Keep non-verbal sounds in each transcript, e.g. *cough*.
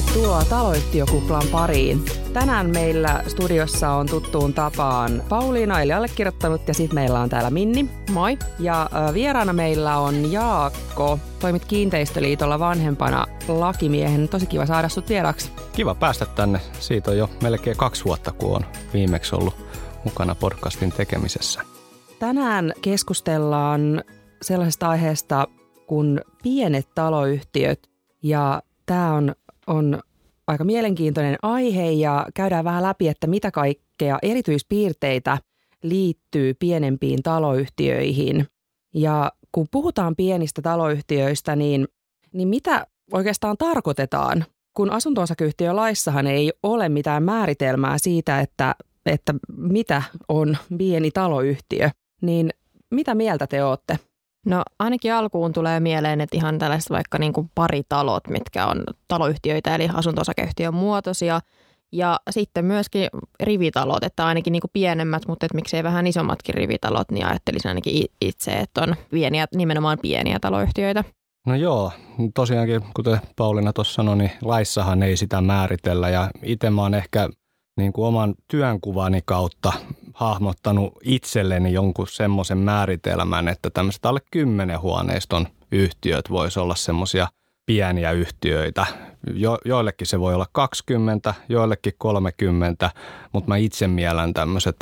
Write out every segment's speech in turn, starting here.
Tervetuloa taloyhtiökuplan pariin. Tänään meillä studiossa on tuttuun tapaan Pauliina eli allekirjoittanut ja sitten meillä on täällä Minni. Moi. Ja vieraana meillä on Jaakko. Toimit Kiinteistöliitolla vanhempana lakimiehen. Tosi kiva saada sut vieraksi. Kiva päästä tänne. Siitä on jo melkein kaksi vuotta, kun on viimeksi ollut mukana podcastin tekemisessä. Tänään keskustellaan sellaisesta aiheesta kuin pienet taloyhtiöt. Ja tämä on, on aika mielenkiintoinen aihe ja käydään vähän läpi, että mitä kaikkea erityispiirteitä liittyy pienempiin taloyhtiöihin. Ja kun puhutaan pienistä taloyhtiöistä, niin, niin mitä oikeastaan tarkoitetaan? Kun asunto laissahan ei ole mitään määritelmää siitä, että, että mitä on pieni taloyhtiö, niin mitä mieltä te olette? No ainakin alkuun tulee mieleen, että ihan tällaiset vaikka niin kuin paritalot, mitkä on taloyhtiöitä eli asunto muotoisia. Ja sitten myöskin rivitalot, että ainakin niin kuin pienemmät, mutta että miksei vähän isommatkin rivitalot, niin ajattelisin ainakin itse, että on pieniä, nimenomaan pieniä taloyhtiöitä. No joo, tosiaankin kuten Pauliina tuossa sanoi, niin laissahan ei sitä määritellä ja itse mä oon ehkä niin kuin oman työnkuvani kautta hahmottanut itselleni jonkun semmoisen määritelmän, että tämmöiset alle kymmenen huoneiston yhtiöt voisi olla semmoisia pieniä yhtiöitä. Jo, joillekin se voi olla 20, joillekin 30, mutta mä itse mielän tämmöiset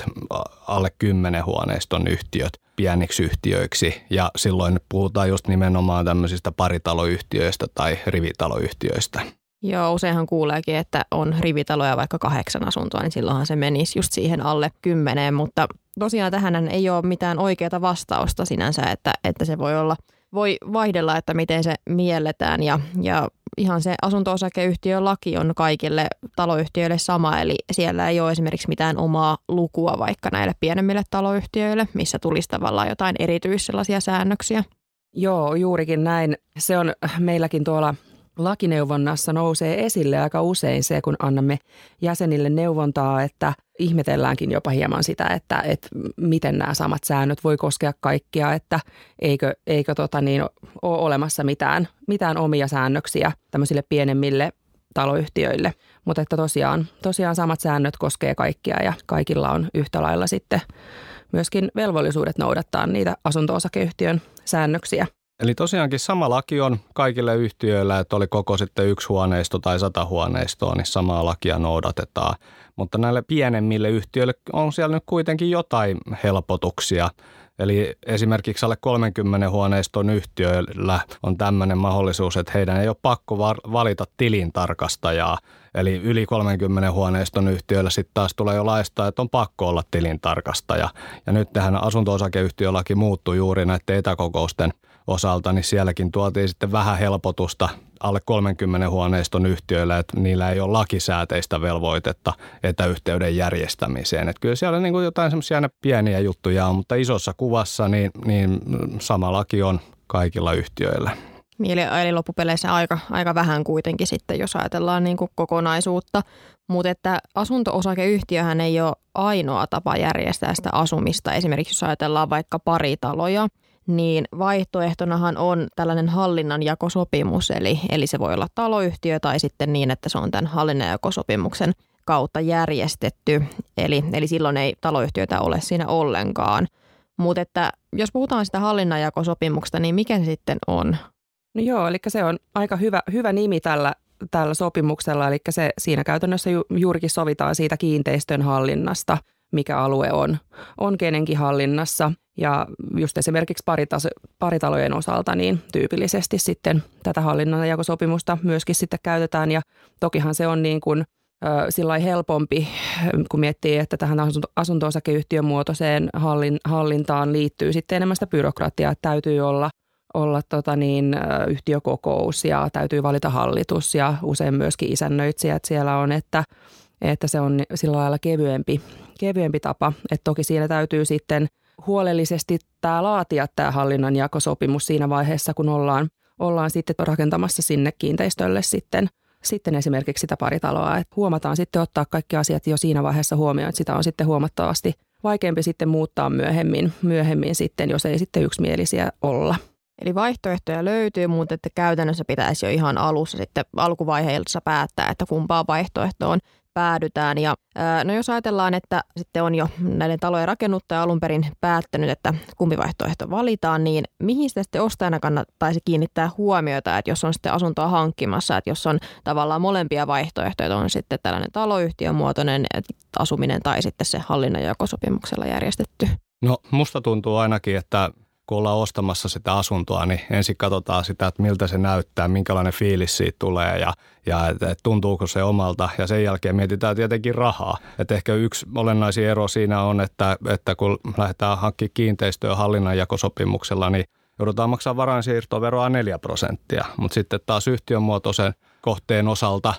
alle 10 huoneiston yhtiöt pieniksi yhtiöiksi. Ja silloin puhutaan just nimenomaan tämmöisistä paritaloyhtiöistä tai rivitaloyhtiöistä. Joo, useinhan kuuleekin, että on rivitaloja vaikka kahdeksan asuntoa, niin silloinhan se menisi just siihen alle kymmeneen, mutta tosiaan tähän ei ole mitään oikeaa vastausta sinänsä, että, että se voi olla, voi vaihdella, että miten se mielletään ja, ja ihan se asunto-osakeyhtiön laki on kaikille taloyhtiöille sama, eli siellä ei ole esimerkiksi mitään omaa lukua vaikka näille pienemmille taloyhtiöille, missä tulisi tavallaan jotain erityissellaisia säännöksiä. Joo, juurikin näin. Se on meilläkin tuolla lakineuvonnassa nousee esille aika usein se, kun annamme jäsenille neuvontaa, että ihmetelläänkin jopa hieman sitä, että, että miten nämä samat säännöt voi koskea kaikkia, että eikö, eikö tota niin, ole olemassa mitään, mitään omia säännöksiä tämmöisille pienemmille taloyhtiöille. Mutta että tosiaan, tosiaan samat säännöt koskee kaikkia ja kaikilla on yhtä lailla sitten myöskin velvollisuudet noudattaa niitä asunto-osakeyhtiön säännöksiä. Eli tosiaankin sama laki on kaikille yhtiöillä, että oli koko sitten yksi huoneisto tai sata huoneistoa, niin samaa lakia noudatetaan. Mutta näille pienemmille yhtiöille on siellä nyt kuitenkin jotain helpotuksia. Eli esimerkiksi alle 30 huoneiston yhtiöillä on tämmöinen mahdollisuus, että heidän ei ole pakko valita tilintarkastajaa. Eli yli 30 huoneiston yhtiöillä sitten taas tulee jo laista, että on pakko olla tilintarkastaja. Ja nyt tähän asunto-osakeyhtiölaki muuttui juuri näiden etäkokousten – osalta, niin sielläkin tuotiin sitten vähän helpotusta alle 30 huoneiston yhtiöillä, että niillä ei ole lakisääteistä velvoitetta etäyhteyden järjestämiseen. Että kyllä siellä niin kuin jotain semmoisia pieniä juttuja on, mutta isossa kuvassa niin, niin sama laki on kaikilla yhtiöillä. Eli loppupeleissä aika, aika vähän kuitenkin sitten, jos ajatellaan niin kuin kokonaisuutta. Mutta että asunto-osakeyhtiöhän ei ole ainoa tapa järjestää sitä asumista. Esimerkiksi jos ajatellaan vaikka paritaloja – niin vaihtoehtonahan on tällainen hallinnanjakosopimus, eli, eli se voi olla taloyhtiö tai sitten niin, että se on tämän hallinnanjakosopimuksen kautta järjestetty, eli, eli silloin ei taloyhtiötä ole siinä ollenkaan. Mutta että jos puhutaan sitä hallinnanjakosopimuksesta, niin mikä se sitten on? No joo, eli se on aika hyvä, hyvä nimi tällä, tällä sopimuksella, eli se siinä käytännössä ju, juurikin sovitaan siitä kiinteistön hallinnasta, mikä alue on, on kenenkin hallinnassa. Ja just esimerkiksi paritas, paritalojen osalta niin tyypillisesti sitten tätä hallinnanjakosopimusta myöskin sitten käytetään. Ja tokihan se on niin kuin sillä helpompi, kun miettii, että tähän asunto-osakeyhtiön muotoiseen hallin, hallintaan liittyy sitten enemmän sitä byrokratiaa, että täytyy olla, olla tota niin, yhtiökokous ja täytyy valita hallitus ja usein myöskin isännöitsijät siellä on, että, että se on sillä lailla kevyempi, kevyempi tapa. Että toki siinä täytyy sitten – huolellisesti tämä laatia tämä hallinnan jakosopimus siinä vaiheessa, kun ollaan, ollaan sitten rakentamassa sinne kiinteistölle sitten, sitten esimerkiksi sitä paritaloa. Et huomataan sitten ottaa kaikki asiat jo siinä vaiheessa huomioon, että sitä on sitten huomattavasti vaikeampi sitten muuttaa myöhemmin, myöhemmin sitten, jos ei sitten yksimielisiä olla. Eli vaihtoehtoja löytyy, mutta että käytännössä pitäisi jo ihan alussa sitten alkuvaiheessa päättää, että kumpaa vaihtoehtoon päädytään. Ja no jos ajatellaan, että sitten on jo näiden talojen rakennuttaja alun perin päättänyt, että kumpi vaihtoehto valitaan, niin mihin sitä sitten ostajana kannattaisi kiinnittää huomiota, että jos on sitten asuntoa hankkimassa, että jos on tavallaan molempia vaihtoehtoja, on sitten tällainen taloyhtiön muotoinen asuminen tai sitten se hallinnan jakosopimuksella järjestetty. No musta tuntuu ainakin, että kun ollaan ostamassa sitä asuntoa, niin ensin katsotaan sitä, että miltä se näyttää, minkälainen fiilis siitä tulee ja, ja että et tuntuuko se omalta. Ja sen jälkeen mietitään tietenkin rahaa. Et ehkä yksi olennaisin ero siinä on, että, että kun lähdetään hankkimaan kiinteistöä hallinnanjakosopimuksella, niin joudutaan maksaa varainsiirtoveroa 4 prosenttia, mutta sitten taas yhtiön muotoisen kohteen osalta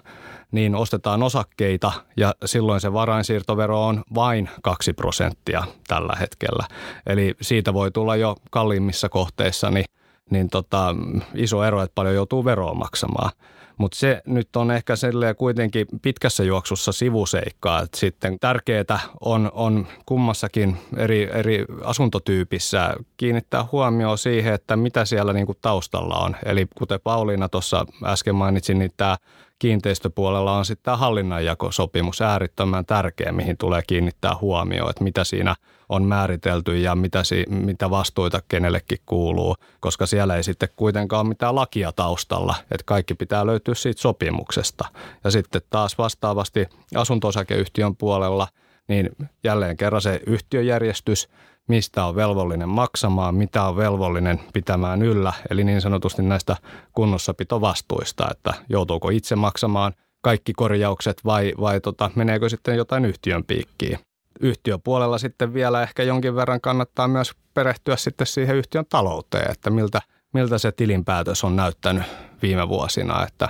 niin ostetaan osakkeita ja silloin se varainsiirtovero on vain 2 prosenttia tällä hetkellä. Eli siitä voi tulla jo kalliimmissa kohteissa niin, niin tota, iso ero, että paljon joutuu veroa maksamaan. Mutta se nyt on ehkä kuitenkin pitkässä juoksussa sivuseikkaa, että sitten tärkeää on, on kummassakin eri, eri asuntotyypissä kiinnittää huomioon siihen, että mitä siellä niinku taustalla on. Eli kuten Pauliina tuossa äsken mainitsin, niin tämä kiinteistöpuolella on sitten tämä hallinnanjakosopimus äärittömän tärkeä, mihin tulee kiinnittää huomioon, että mitä siinä on määritelty ja mitä, si, mitä vastuita kenellekin kuuluu, koska siellä ei sitten kuitenkaan ole mitään lakia taustalla, että kaikki pitää löytyä siitä sopimuksesta. Ja sitten taas vastaavasti asunto-osakeyhtiön puolella, niin jälleen kerran se yhtiöjärjestys – mistä on velvollinen maksamaan, mitä on velvollinen pitämään yllä, eli niin sanotusti näistä kunnossapitovastuista, että joutuuko itse maksamaan kaikki korjaukset vai, vai tota, meneekö sitten jotain yhtiön piikkiin. Yhtiöpuolella sitten vielä ehkä jonkin verran kannattaa myös perehtyä sitten siihen yhtiön talouteen, että miltä, miltä se tilinpäätös on näyttänyt viime vuosina, että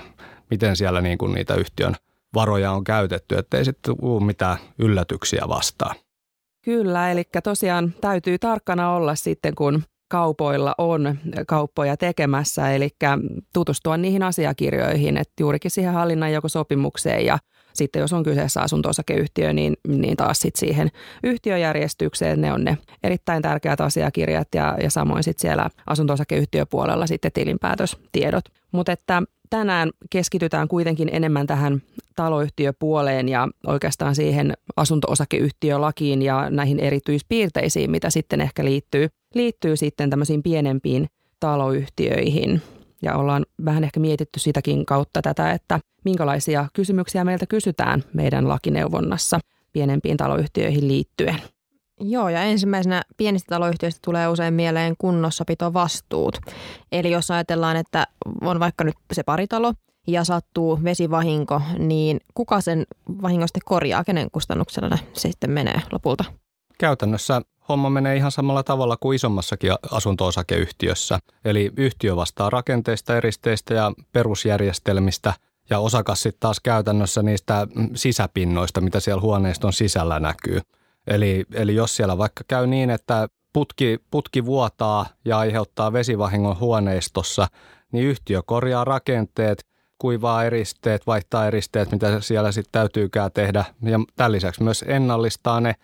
miten siellä niin kuin niitä yhtiön varoja on käytetty, ettei sitten tule mitään yllätyksiä vastaan. Kyllä, eli tosiaan täytyy tarkkana olla sitten, kun kaupoilla on kauppoja tekemässä, eli tutustua niihin asiakirjoihin, että juurikin siihen hallinnan joko sopimukseen ja sitten jos on kyseessä asunto-osakeyhtiö, niin, niin taas sitten siihen yhtiöjärjestykseen ne on ne erittäin tärkeät asiakirjat ja, ja samoin sitten siellä asunto-osakeyhtiöpuolella sitten tilinpäätöstiedot. Mutta että tänään keskitytään kuitenkin enemmän tähän taloyhtiöpuoleen ja oikeastaan siihen asunto-osakeyhtiölakiin ja näihin erityispiirteisiin, mitä sitten ehkä liittyy, liittyy sitten tämmöisiin pienempiin taloyhtiöihin. Ja ollaan vähän ehkä mietitty sitäkin kautta tätä, että minkälaisia kysymyksiä meiltä kysytään meidän lakineuvonnassa pienempiin taloyhtiöihin liittyen. Joo, ja ensimmäisenä pienistä taloyhtiöistä tulee usein mieleen kunnossapitovastuut. Eli jos ajatellaan, että on vaikka nyt se paritalo ja sattuu vesivahinko, niin kuka sen vahingosta korjaa, kenen kustannuksella se sitten menee lopulta? Käytännössä homma menee ihan samalla tavalla kuin isommassakin asunto-osakeyhtiössä. Eli yhtiö vastaa rakenteista, eristeistä ja perusjärjestelmistä ja osakas sitten taas käytännössä niistä sisäpinnoista, mitä siellä huoneiston sisällä näkyy. Eli, eli jos siellä vaikka käy niin, että putki, putki vuotaa ja aiheuttaa vesivahingon huoneistossa, niin yhtiö korjaa rakenteet, kuivaa eristeet, vaihtaa eristeet, mitä siellä sitten täytyykään tehdä. Ja tämän lisäksi myös ennallistaa ne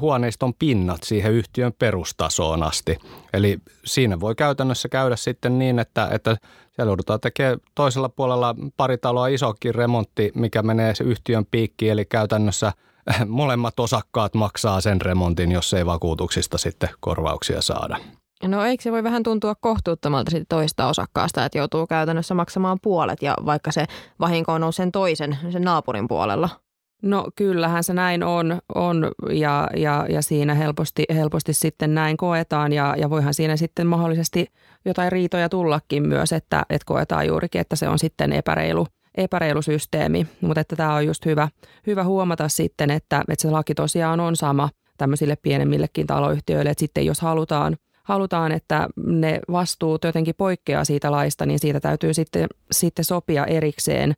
huoneiston pinnat siihen yhtiön perustasoon asti. Eli siinä voi käytännössä käydä sitten niin, että, että siellä joudutaan tekemään toisella puolella pari taloa isokin remontti, mikä menee se yhtiön piikkiin, eli käytännössä – *laughs* molemmat osakkaat maksaa sen remontin, jos ei vakuutuksista sitten korvauksia saada. No eikö se voi vähän tuntua kohtuuttomalta sitten toista osakkaasta, että joutuu käytännössä maksamaan puolet ja vaikka se vahinko on sen toisen, sen naapurin puolella? No kyllähän se näin on, on ja, ja, ja siinä helposti, helposti sitten näin koetaan ja, ja voihan siinä sitten mahdollisesti jotain riitoja tullakin myös, että, että koetaan juurikin, että se on sitten epäreilu – epäreilu systeemi, mutta että tämä on just hyvä, hyvä huomata sitten, että, että se laki tosiaan on sama tämmöisille pienemmillekin taloyhtiöille, että sitten jos halutaan, halutaan, että ne vastuut jotenkin poikkeaa siitä laista, niin siitä täytyy sitten, sitten sopia erikseen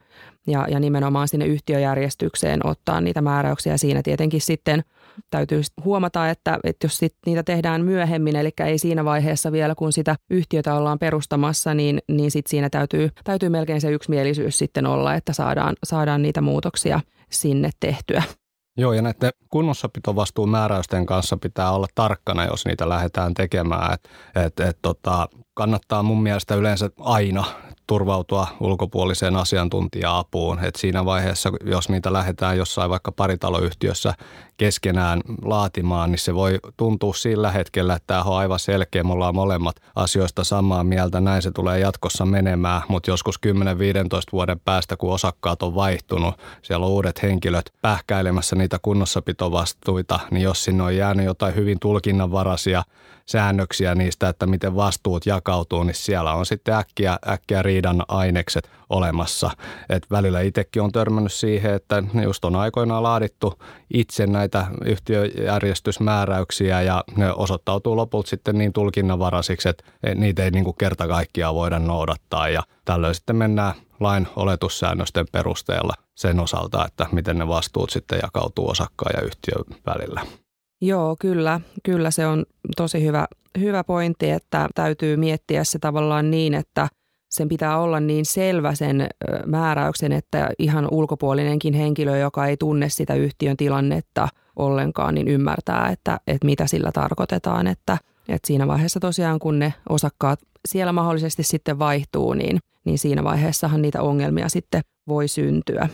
ja, ja nimenomaan sinne yhtiöjärjestykseen ottaa niitä määräyksiä. Siinä tietenkin sitten täytyy huomata, että, että jos sit niitä tehdään myöhemmin, eli ei siinä vaiheessa vielä, kun sitä yhtiötä ollaan perustamassa, niin, niin sit siinä täytyy, täytyy melkein se yksimielisyys sitten olla, että saadaan, saadaan niitä muutoksia sinne tehtyä. Joo, ja näiden kunnossapitovastuun määräysten kanssa pitää olla tarkkana, jos niitä lähdetään tekemään. Et, et, et, tota, kannattaa mun mielestä yleensä aina turvautua ulkopuoliseen asiantuntija-apuun. Et siinä vaiheessa, jos niitä lähdetään jossain vaikka paritaloyhtiössä keskenään laatimaan, niin se voi tuntua sillä hetkellä, että tämä on aivan selkeä. Me ollaan molemmat asioista samaa mieltä, näin se tulee jatkossa menemään, mutta joskus 10-15 vuoden päästä, kun osakkaat on vaihtunut, siellä on uudet henkilöt pähkäilemässä niitä kunnossapitovastuita, niin jos sinne on jäänyt jotain hyvin tulkinnanvaraisia säännöksiä niistä, että miten vastuut jakautuu, niin siellä on sitten äkkiä, äkkiä riidan ainekset olemassa. Et välillä itsekin on törmännyt siihen, että just on aikoinaan laadittu itse näitä yhtiöjärjestysmääräyksiä ja ne osoittautuu lopulta sitten niin tulkinnanvaraisiksi, että niitä ei niin kuin kerta kaikkiaan voida noudattaa ja tällöin sitten mennään lain oletussäännösten perusteella sen osalta, että miten ne vastuut sitten jakautuu osakkaan ja yhtiön välillä. Joo, kyllä. Kyllä se on tosi hyvä, hyvä pointti, että täytyy miettiä se tavallaan niin, että sen pitää olla niin selvä sen määräyksen, että ihan ulkopuolinenkin henkilö, joka ei tunne sitä yhtiön tilannetta ollenkaan, niin ymmärtää, että, että mitä sillä tarkoitetaan. Että, että siinä vaiheessa tosiaan, kun ne osakkaat siellä mahdollisesti sitten vaihtuu, niin, niin siinä vaiheessahan niitä ongelmia sitten voi syntyä.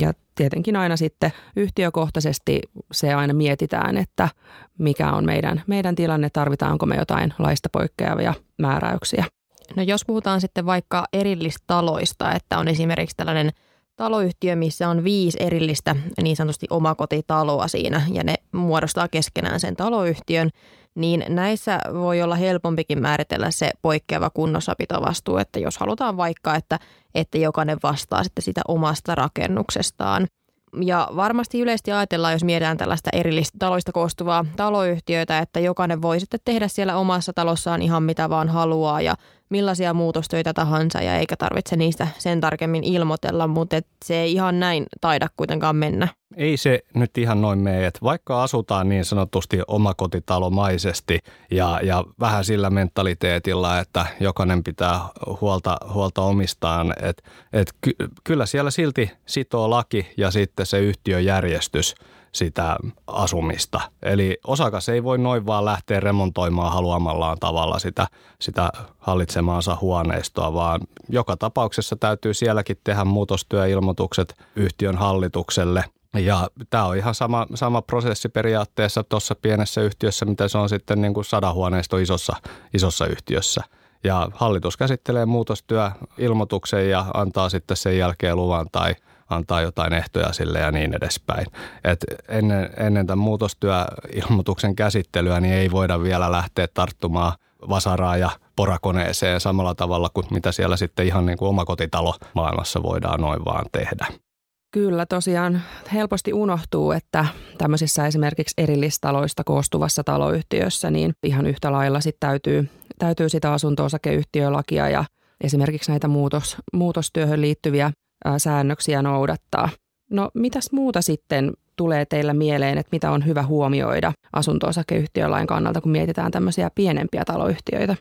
Ja tietenkin aina sitten yhtiökohtaisesti se aina mietitään, että mikä on meidän, meidän tilanne, tarvitaanko me jotain laista poikkeavia määräyksiä. No jos puhutaan sitten vaikka erillistaloista, että on esimerkiksi tällainen taloyhtiö, missä on viisi erillistä niin sanotusti omakotitaloa siinä ja ne muodostaa keskenään sen taloyhtiön, niin näissä voi olla helpompikin määritellä se poikkeava kunnossapitovastuu, että jos halutaan vaikka, että, että jokainen vastaa sitten sitä omasta rakennuksestaan. Ja varmasti yleisesti ajatellaan, jos mietitään tällaista erillistä taloista koostuvaa taloyhtiöitä, että jokainen voi sitten tehdä siellä omassa talossaan ihan mitä vaan haluaa ja millaisia muutostöitä tahansa ja eikä tarvitse niistä sen tarkemmin ilmoitella, mutta et se ei ihan näin taida kuitenkaan mennä. Ei se nyt ihan noin mene, että vaikka asutaan niin sanotusti omakotitalomaisesti ja, ja vähän sillä mentaliteetilla, että jokainen pitää huolta, huolta omistaan, että et ky, kyllä siellä silti sitoo laki ja sitten se yhtiöjärjestys – sitä asumista. Eli osakas ei voi noin vaan lähteä remontoimaan haluamallaan tavalla sitä, sitä hallitsemaansa huoneistoa, vaan joka tapauksessa täytyy sielläkin tehdä muutostyöilmoitukset yhtiön hallitukselle – ja tämä on ihan sama, sama prosessi periaatteessa tuossa pienessä yhtiössä, mitä se on sitten niin kuin sadahuoneisto isossa, isossa yhtiössä. Ja hallitus käsittelee muutostyöilmoituksen ja antaa sitten sen jälkeen luvan tai – antaa jotain ehtoja sille ja niin edespäin. Et ennen, ennen tämän muutostyöilmoituksen käsittelyä niin ei voida vielä lähteä tarttumaan vasaraa ja porakoneeseen samalla tavalla kuin mitä siellä sitten ihan niin kuin omakotitalo maailmassa voidaan noin vaan tehdä. Kyllä tosiaan helposti unohtuu, että tämmöisissä esimerkiksi erillistaloista koostuvassa taloyhtiössä niin ihan yhtä lailla sit täytyy, täytyy sitä asunto-osakeyhtiölakia ja esimerkiksi näitä muutos, muutostyöhön liittyviä säännöksiä noudattaa. No mitäs muuta sitten tulee teillä mieleen, että mitä on hyvä huomioida asunto-osakeyhtiölain kannalta, kun mietitään tämmöisiä pienempiä taloyhtiöitä?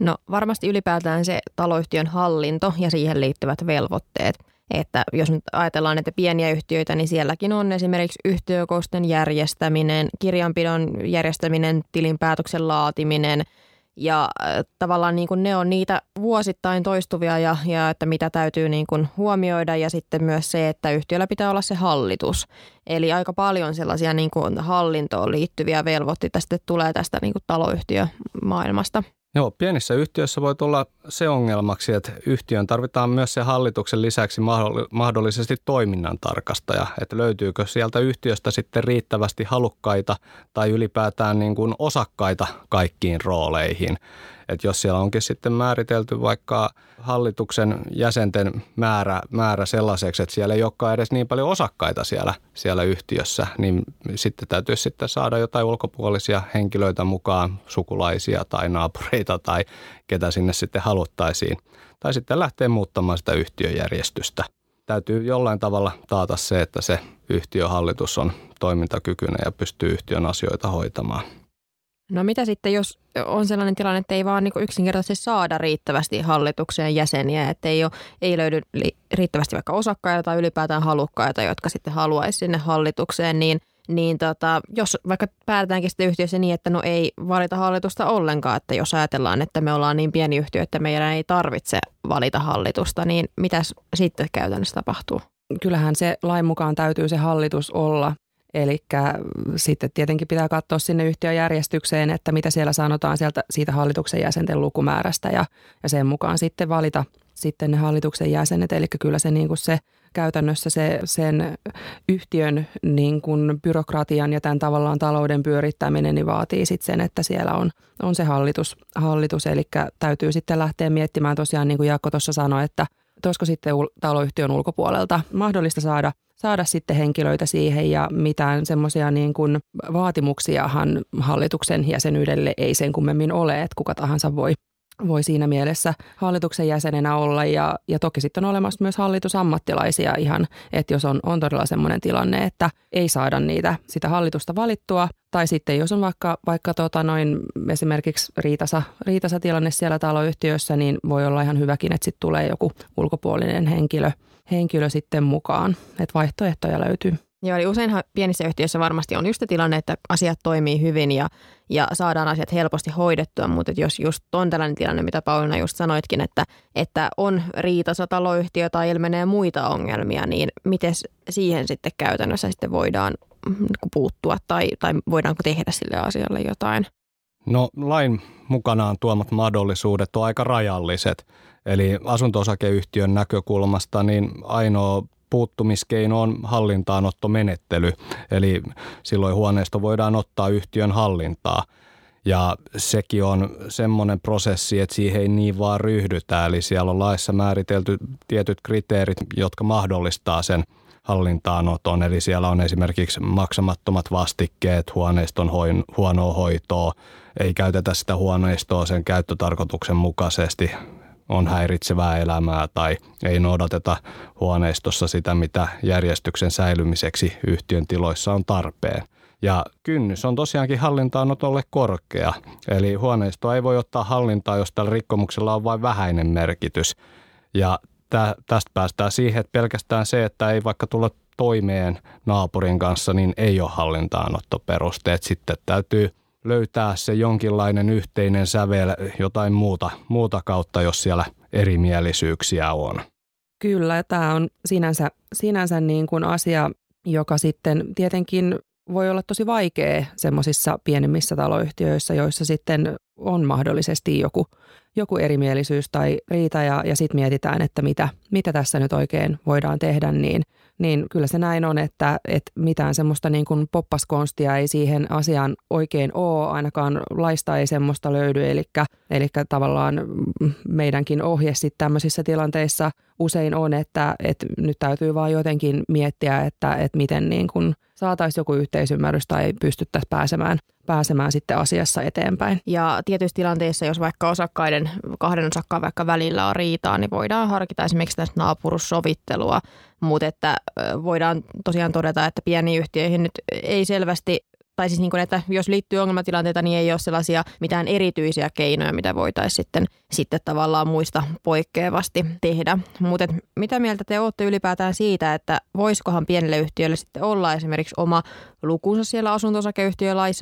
No varmasti ylipäätään se taloyhtiön hallinto ja siihen liittyvät velvoitteet. Että jos nyt ajatellaan näitä pieniä yhtiöitä, niin sielläkin on esimerkiksi yhtiökousten järjestäminen, kirjanpidon järjestäminen, tilinpäätöksen laatiminen – ja äh, tavallaan niin kuin ne on niitä vuosittain toistuvia ja, ja että mitä täytyy niin kuin huomioida ja sitten myös se, että yhtiöllä pitää olla se hallitus. Eli aika paljon sellaisia niin kuin hallintoon liittyviä velvoitteita sitten tulee tästä niin kuin taloyhtiömaailmasta. Joo, pienissä yhtiöissä voi tulla se ongelmaksi, että yhtiön tarvitaan myös se hallituksen lisäksi mahdollisesti toiminnan tarkastaja. Että löytyykö sieltä yhtiöstä sitten riittävästi halukkaita tai ylipäätään niin kuin osakkaita kaikkiin rooleihin. Että jos siellä onkin sitten määritelty vaikka hallituksen jäsenten määrä, määrä sellaiseksi, että siellä ei olekaan edes niin paljon osakkaita siellä, siellä yhtiössä, niin sitten täytyy sitten saada jotain ulkopuolisia henkilöitä mukaan, sukulaisia tai naapureita tai ketä sinne sitten haluttaisiin. Tai sitten lähteä muuttamaan sitä yhtiöjärjestystä. Täytyy jollain tavalla taata se, että se yhtiöhallitus on toimintakykyinen ja pystyy yhtiön asioita hoitamaan. No mitä sitten, jos on sellainen tilanne, että ei vaan niin yksinkertaisesti saada riittävästi hallitukseen jäseniä, että ei, ole, ei löydy riittävästi vaikka osakkaita tai ylipäätään halukkaita, jotka sitten haluaisi sinne hallitukseen, niin niin tota, jos vaikka päätetäänkin sitten yhtiössä niin, että no ei valita hallitusta ollenkaan, että jos ajatellaan, että me ollaan niin pieni yhtiö, että meidän ei tarvitse valita hallitusta, niin mitäs sitten käytännössä tapahtuu? Kyllähän se lain mukaan täytyy se hallitus olla. Eli sitten tietenkin pitää katsoa sinne yhtiöjärjestykseen, että mitä siellä sanotaan sieltä, siitä hallituksen jäsenten lukumäärästä ja, ja sen mukaan sitten valita sitten ne hallituksen jäsenet. Eli kyllä se, niin kuin se käytännössä se, sen yhtiön niin kuin byrokratian ja tämän tavallaan talouden pyörittäminen niin vaatii sitten sen, että siellä on, on se hallitus, hallitus. Eli täytyy sitten lähteä miettimään tosiaan, niin kuin Jaakko tuossa sanoi, että olisiko sitten taloyhtiön ulkopuolelta mahdollista saada, saada sitten henkilöitä siihen ja mitään semmoisia niin kuin vaatimuksiahan hallituksen jäsenyydelle ei sen kummemmin ole, että kuka tahansa voi voi siinä mielessä hallituksen jäsenenä olla. Ja, ja toki sitten on olemassa myös hallitusammattilaisia ihan, että jos on, on todella semmoinen tilanne, että ei saada niitä sitä hallitusta valittua. Tai sitten jos on vaikka, vaikka tota noin esimerkiksi riitasa, riitasa tilanne siellä taloyhtiössä, niin voi olla ihan hyväkin, että sitten tulee joku ulkopuolinen henkilö, henkilö sitten mukaan, että vaihtoehtoja löytyy. Joo, eli useinhan pienissä yhtiöissä varmasti on just tilanne, että asiat toimii hyvin ja, ja saadaan asiat helposti hoidettua, mutta jos just on tällainen tilanne, mitä Pauliina just sanoitkin, että, että on riitasa taloyhtiö tai ilmenee muita ongelmia, niin miten siihen sitten käytännössä sitten voidaan mm, puuttua tai, tai voidaanko tehdä sille asialle jotain? No lain mukanaan tuomat mahdollisuudet on aika rajalliset. Eli asunto-osakeyhtiön näkökulmasta niin ainoa puuttumiskeino on hallintaanottomenettely, eli silloin huoneisto voidaan ottaa yhtiön hallintaa. Ja sekin on semmoinen prosessi, että siihen ei niin vaan ryhdytä, eli siellä on laissa määritelty tietyt kriteerit, jotka mahdollistaa sen hallintaanoton. Eli siellä on esimerkiksi maksamattomat vastikkeet, huoneiston huonoa hoitoa, ei käytetä sitä huoneistoa sen käyttötarkoituksen mukaisesti, on häiritsevää elämää tai ei noudateta huoneistossa sitä, mitä järjestyksen säilymiseksi yhtiön tiloissa on tarpeen. Ja kynnys on tosiaankin hallintaanotolle korkea, eli huoneistoa ei voi ottaa hallintaan, jos tällä rikkomuksella on vain vähäinen merkitys. Ja tästä päästään siihen, että pelkästään se, että ei vaikka tulla toimeen naapurin kanssa, niin ei ole hallintaanottoperusteet. Sitten täytyy – löytää se jonkinlainen yhteinen sävel jotain muuta, muuta kautta, jos siellä erimielisyyksiä on. Kyllä, tämä on sinänsä, sinänsä niin kuin asia, joka sitten tietenkin voi olla tosi vaikea semmoisissa pienemmissä taloyhtiöissä, joissa sitten on mahdollisesti joku, joku erimielisyys tai riita ja, ja sitten mietitään, että mitä, mitä tässä nyt oikein voidaan tehdä, niin, niin kyllä se näin on, että, että mitään semmoista niin kuin poppaskonstia ei siihen asiaan oikein ole, ainakaan laista ei semmoista löydy, eli, eli tavallaan meidänkin ohje sitten tämmöisissä tilanteissa usein on, että, että nyt täytyy vaan jotenkin miettiä, että, että miten niin kuin saataisiin joku yhteisymmärrys tai pystyttäisiin pääsemään, pääsemään sitten asiassa eteenpäin. Ja tietyissä tilanteissa, jos vaikka osakkaiden, kahden osakkaan vaikka välillä on riitaa, niin voidaan harkita esimerkiksi tästä naapurussovittelua, mutta että voidaan tosiaan todeta, että pieniin yhtiöihin nyt ei selvästi tai siis niin kuin, että jos liittyy ongelmatilanteita, niin ei ole sellaisia mitään erityisiä keinoja, mitä voitaisiin sitten, sitten tavallaan muista poikkeavasti tehdä. Mutta mitä mieltä te olette ylipäätään siitä, että voisikohan pienelle yhtiölle sitten olla esimerkiksi oma lukunsa siellä asunto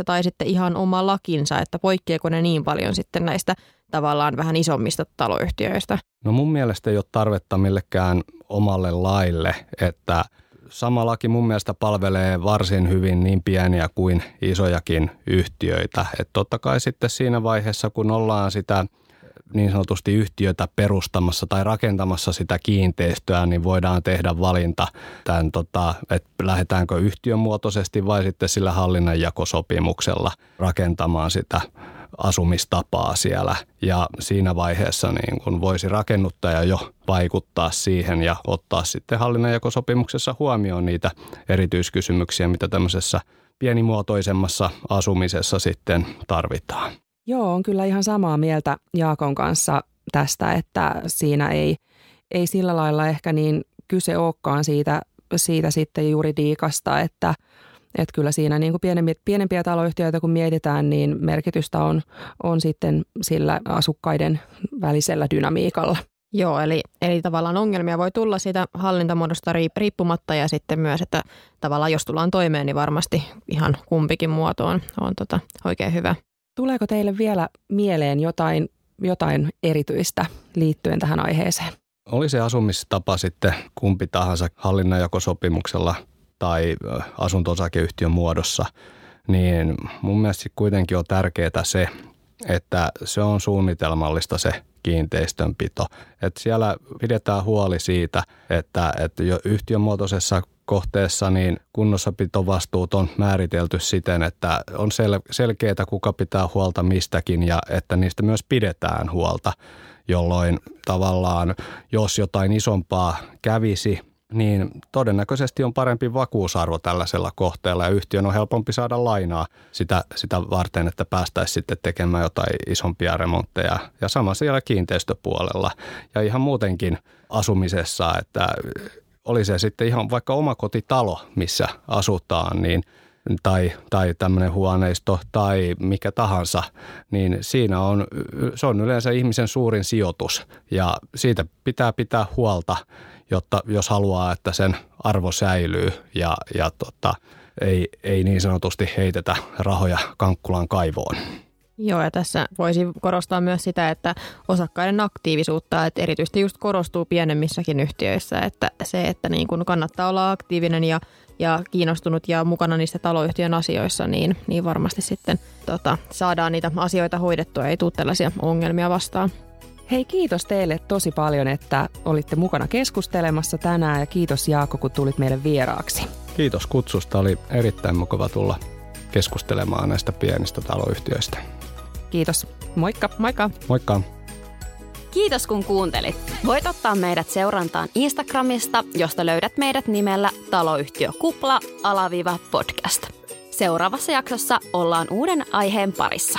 tai sitten ihan oma lakinsa, että poikkeako ne niin paljon sitten näistä tavallaan vähän isommista taloyhtiöistä? No mun mielestä ei ole tarvetta millekään omalle laille, että – sama laki mun mielestä palvelee varsin hyvin niin pieniä kuin isojakin yhtiöitä. Et totta kai sitten siinä vaiheessa, kun ollaan sitä niin sanotusti yhtiötä perustamassa tai rakentamassa sitä kiinteistöä, niin voidaan tehdä valinta tämän, tota, että lähdetäänkö yhtiömuotoisesti vai sitten sillä hallinnanjakosopimuksella rakentamaan sitä asumistapaa siellä ja siinä vaiheessa niin kun voisi rakennuttaja jo vaikuttaa siihen ja ottaa sitten hallinnanjakosopimuksessa huomioon niitä erityiskysymyksiä, mitä tämmöisessä pienimuotoisemmassa asumisessa sitten tarvitaan. Joo, on kyllä ihan samaa mieltä Jaakon kanssa tästä, että siinä ei, ei sillä lailla ehkä niin kyse olekaan siitä, siitä sitten juridiikasta, että – että kyllä siinä niin kuin pienempiä, pienempiä taloyhtiöitä kun mietitään, niin merkitystä on, on sitten sillä asukkaiden välisellä dynamiikalla. Joo, eli, eli tavallaan ongelmia voi tulla siitä hallintamuodosta riippumatta ja sitten myös, että tavallaan jos tullaan toimeen, niin varmasti ihan kumpikin muoto on, on tota, oikein hyvä. Tuleeko teille vielä mieleen jotain, jotain erityistä liittyen tähän aiheeseen? Oli se asumistapa sitten kumpi tahansa hallinnanjakosopimuksella tai asunto-osakeyhtiön muodossa, niin mun mielestä kuitenkin on tärkeää se, että se on suunnitelmallista se kiinteistönpito. Että siellä pidetään huoli siitä, että, että jo yhtiömuotoisessa kohteessa niin kunnossapitovastuut on määritelty siten, että on sel- selkeää, kuka pitää huolta mistäkin ja että niistä myös pidetään huolta, jolloin tavallaan jos jotain isompaa kävisi – niin todennäköisesti on parempi vakuusarvo tällaisella kohteella ja yhtiön on helpompi saada lainaa sitä, sitä varten, että päästäisiin sitten tekemään jotain isompia remontteja. Ja sama siellä kiinteistöpuolella. Ja ihan muutenkin asumisessa, että oli se sitten ihan vaikka omakotitalo, missä asutaan, niin tai, tai tämmöinen huoneisto tai mikä tahansa, niin siinä on, se on yleensä ihmisen suurin sijoitus. Ja siitä pitää pitää huolta – jotta jos haluaa, että sen arvo säilyy ja, ja tota, ei, ei niin sanotusti heitetä rahoja Kankkulan kaivoon. Joo, ja tässä voisi korostaa myös sitä, että osakkaiden aktiivisuutta, että erityisesti just korostuu pienemmissäkin yhtiöissä, että se, että niin kun kannattaa olla aktiivinen ja, ja kiinnostunut ja mukana niissä taloyhtiön asioissa, niin, niin varmasti sitten tota, saadaan niitä asioita hoidettua, ei tule tällaisia ongelmia vastaan. Hei kiitos teille tosi paljon, että olitte mukana keskustelemassa tänään ja kiitos Jaakko, kun tulit meille vieraaksi. Kiitos kutsusta, oli erittäin mukava tulla keskustelemaan näistä pienistä taloyhtiöistä. Kiitos. Moikka. Moikka. Moikka. Kiitos kun kuuntelit. Voit ottaa meidät seurantaan Instagramista, josta löydät meidät nimellä taloyhtiö Kupla alaviiva podcast. Seuraavassa jaksossa ollaan uuden aiheen parissa.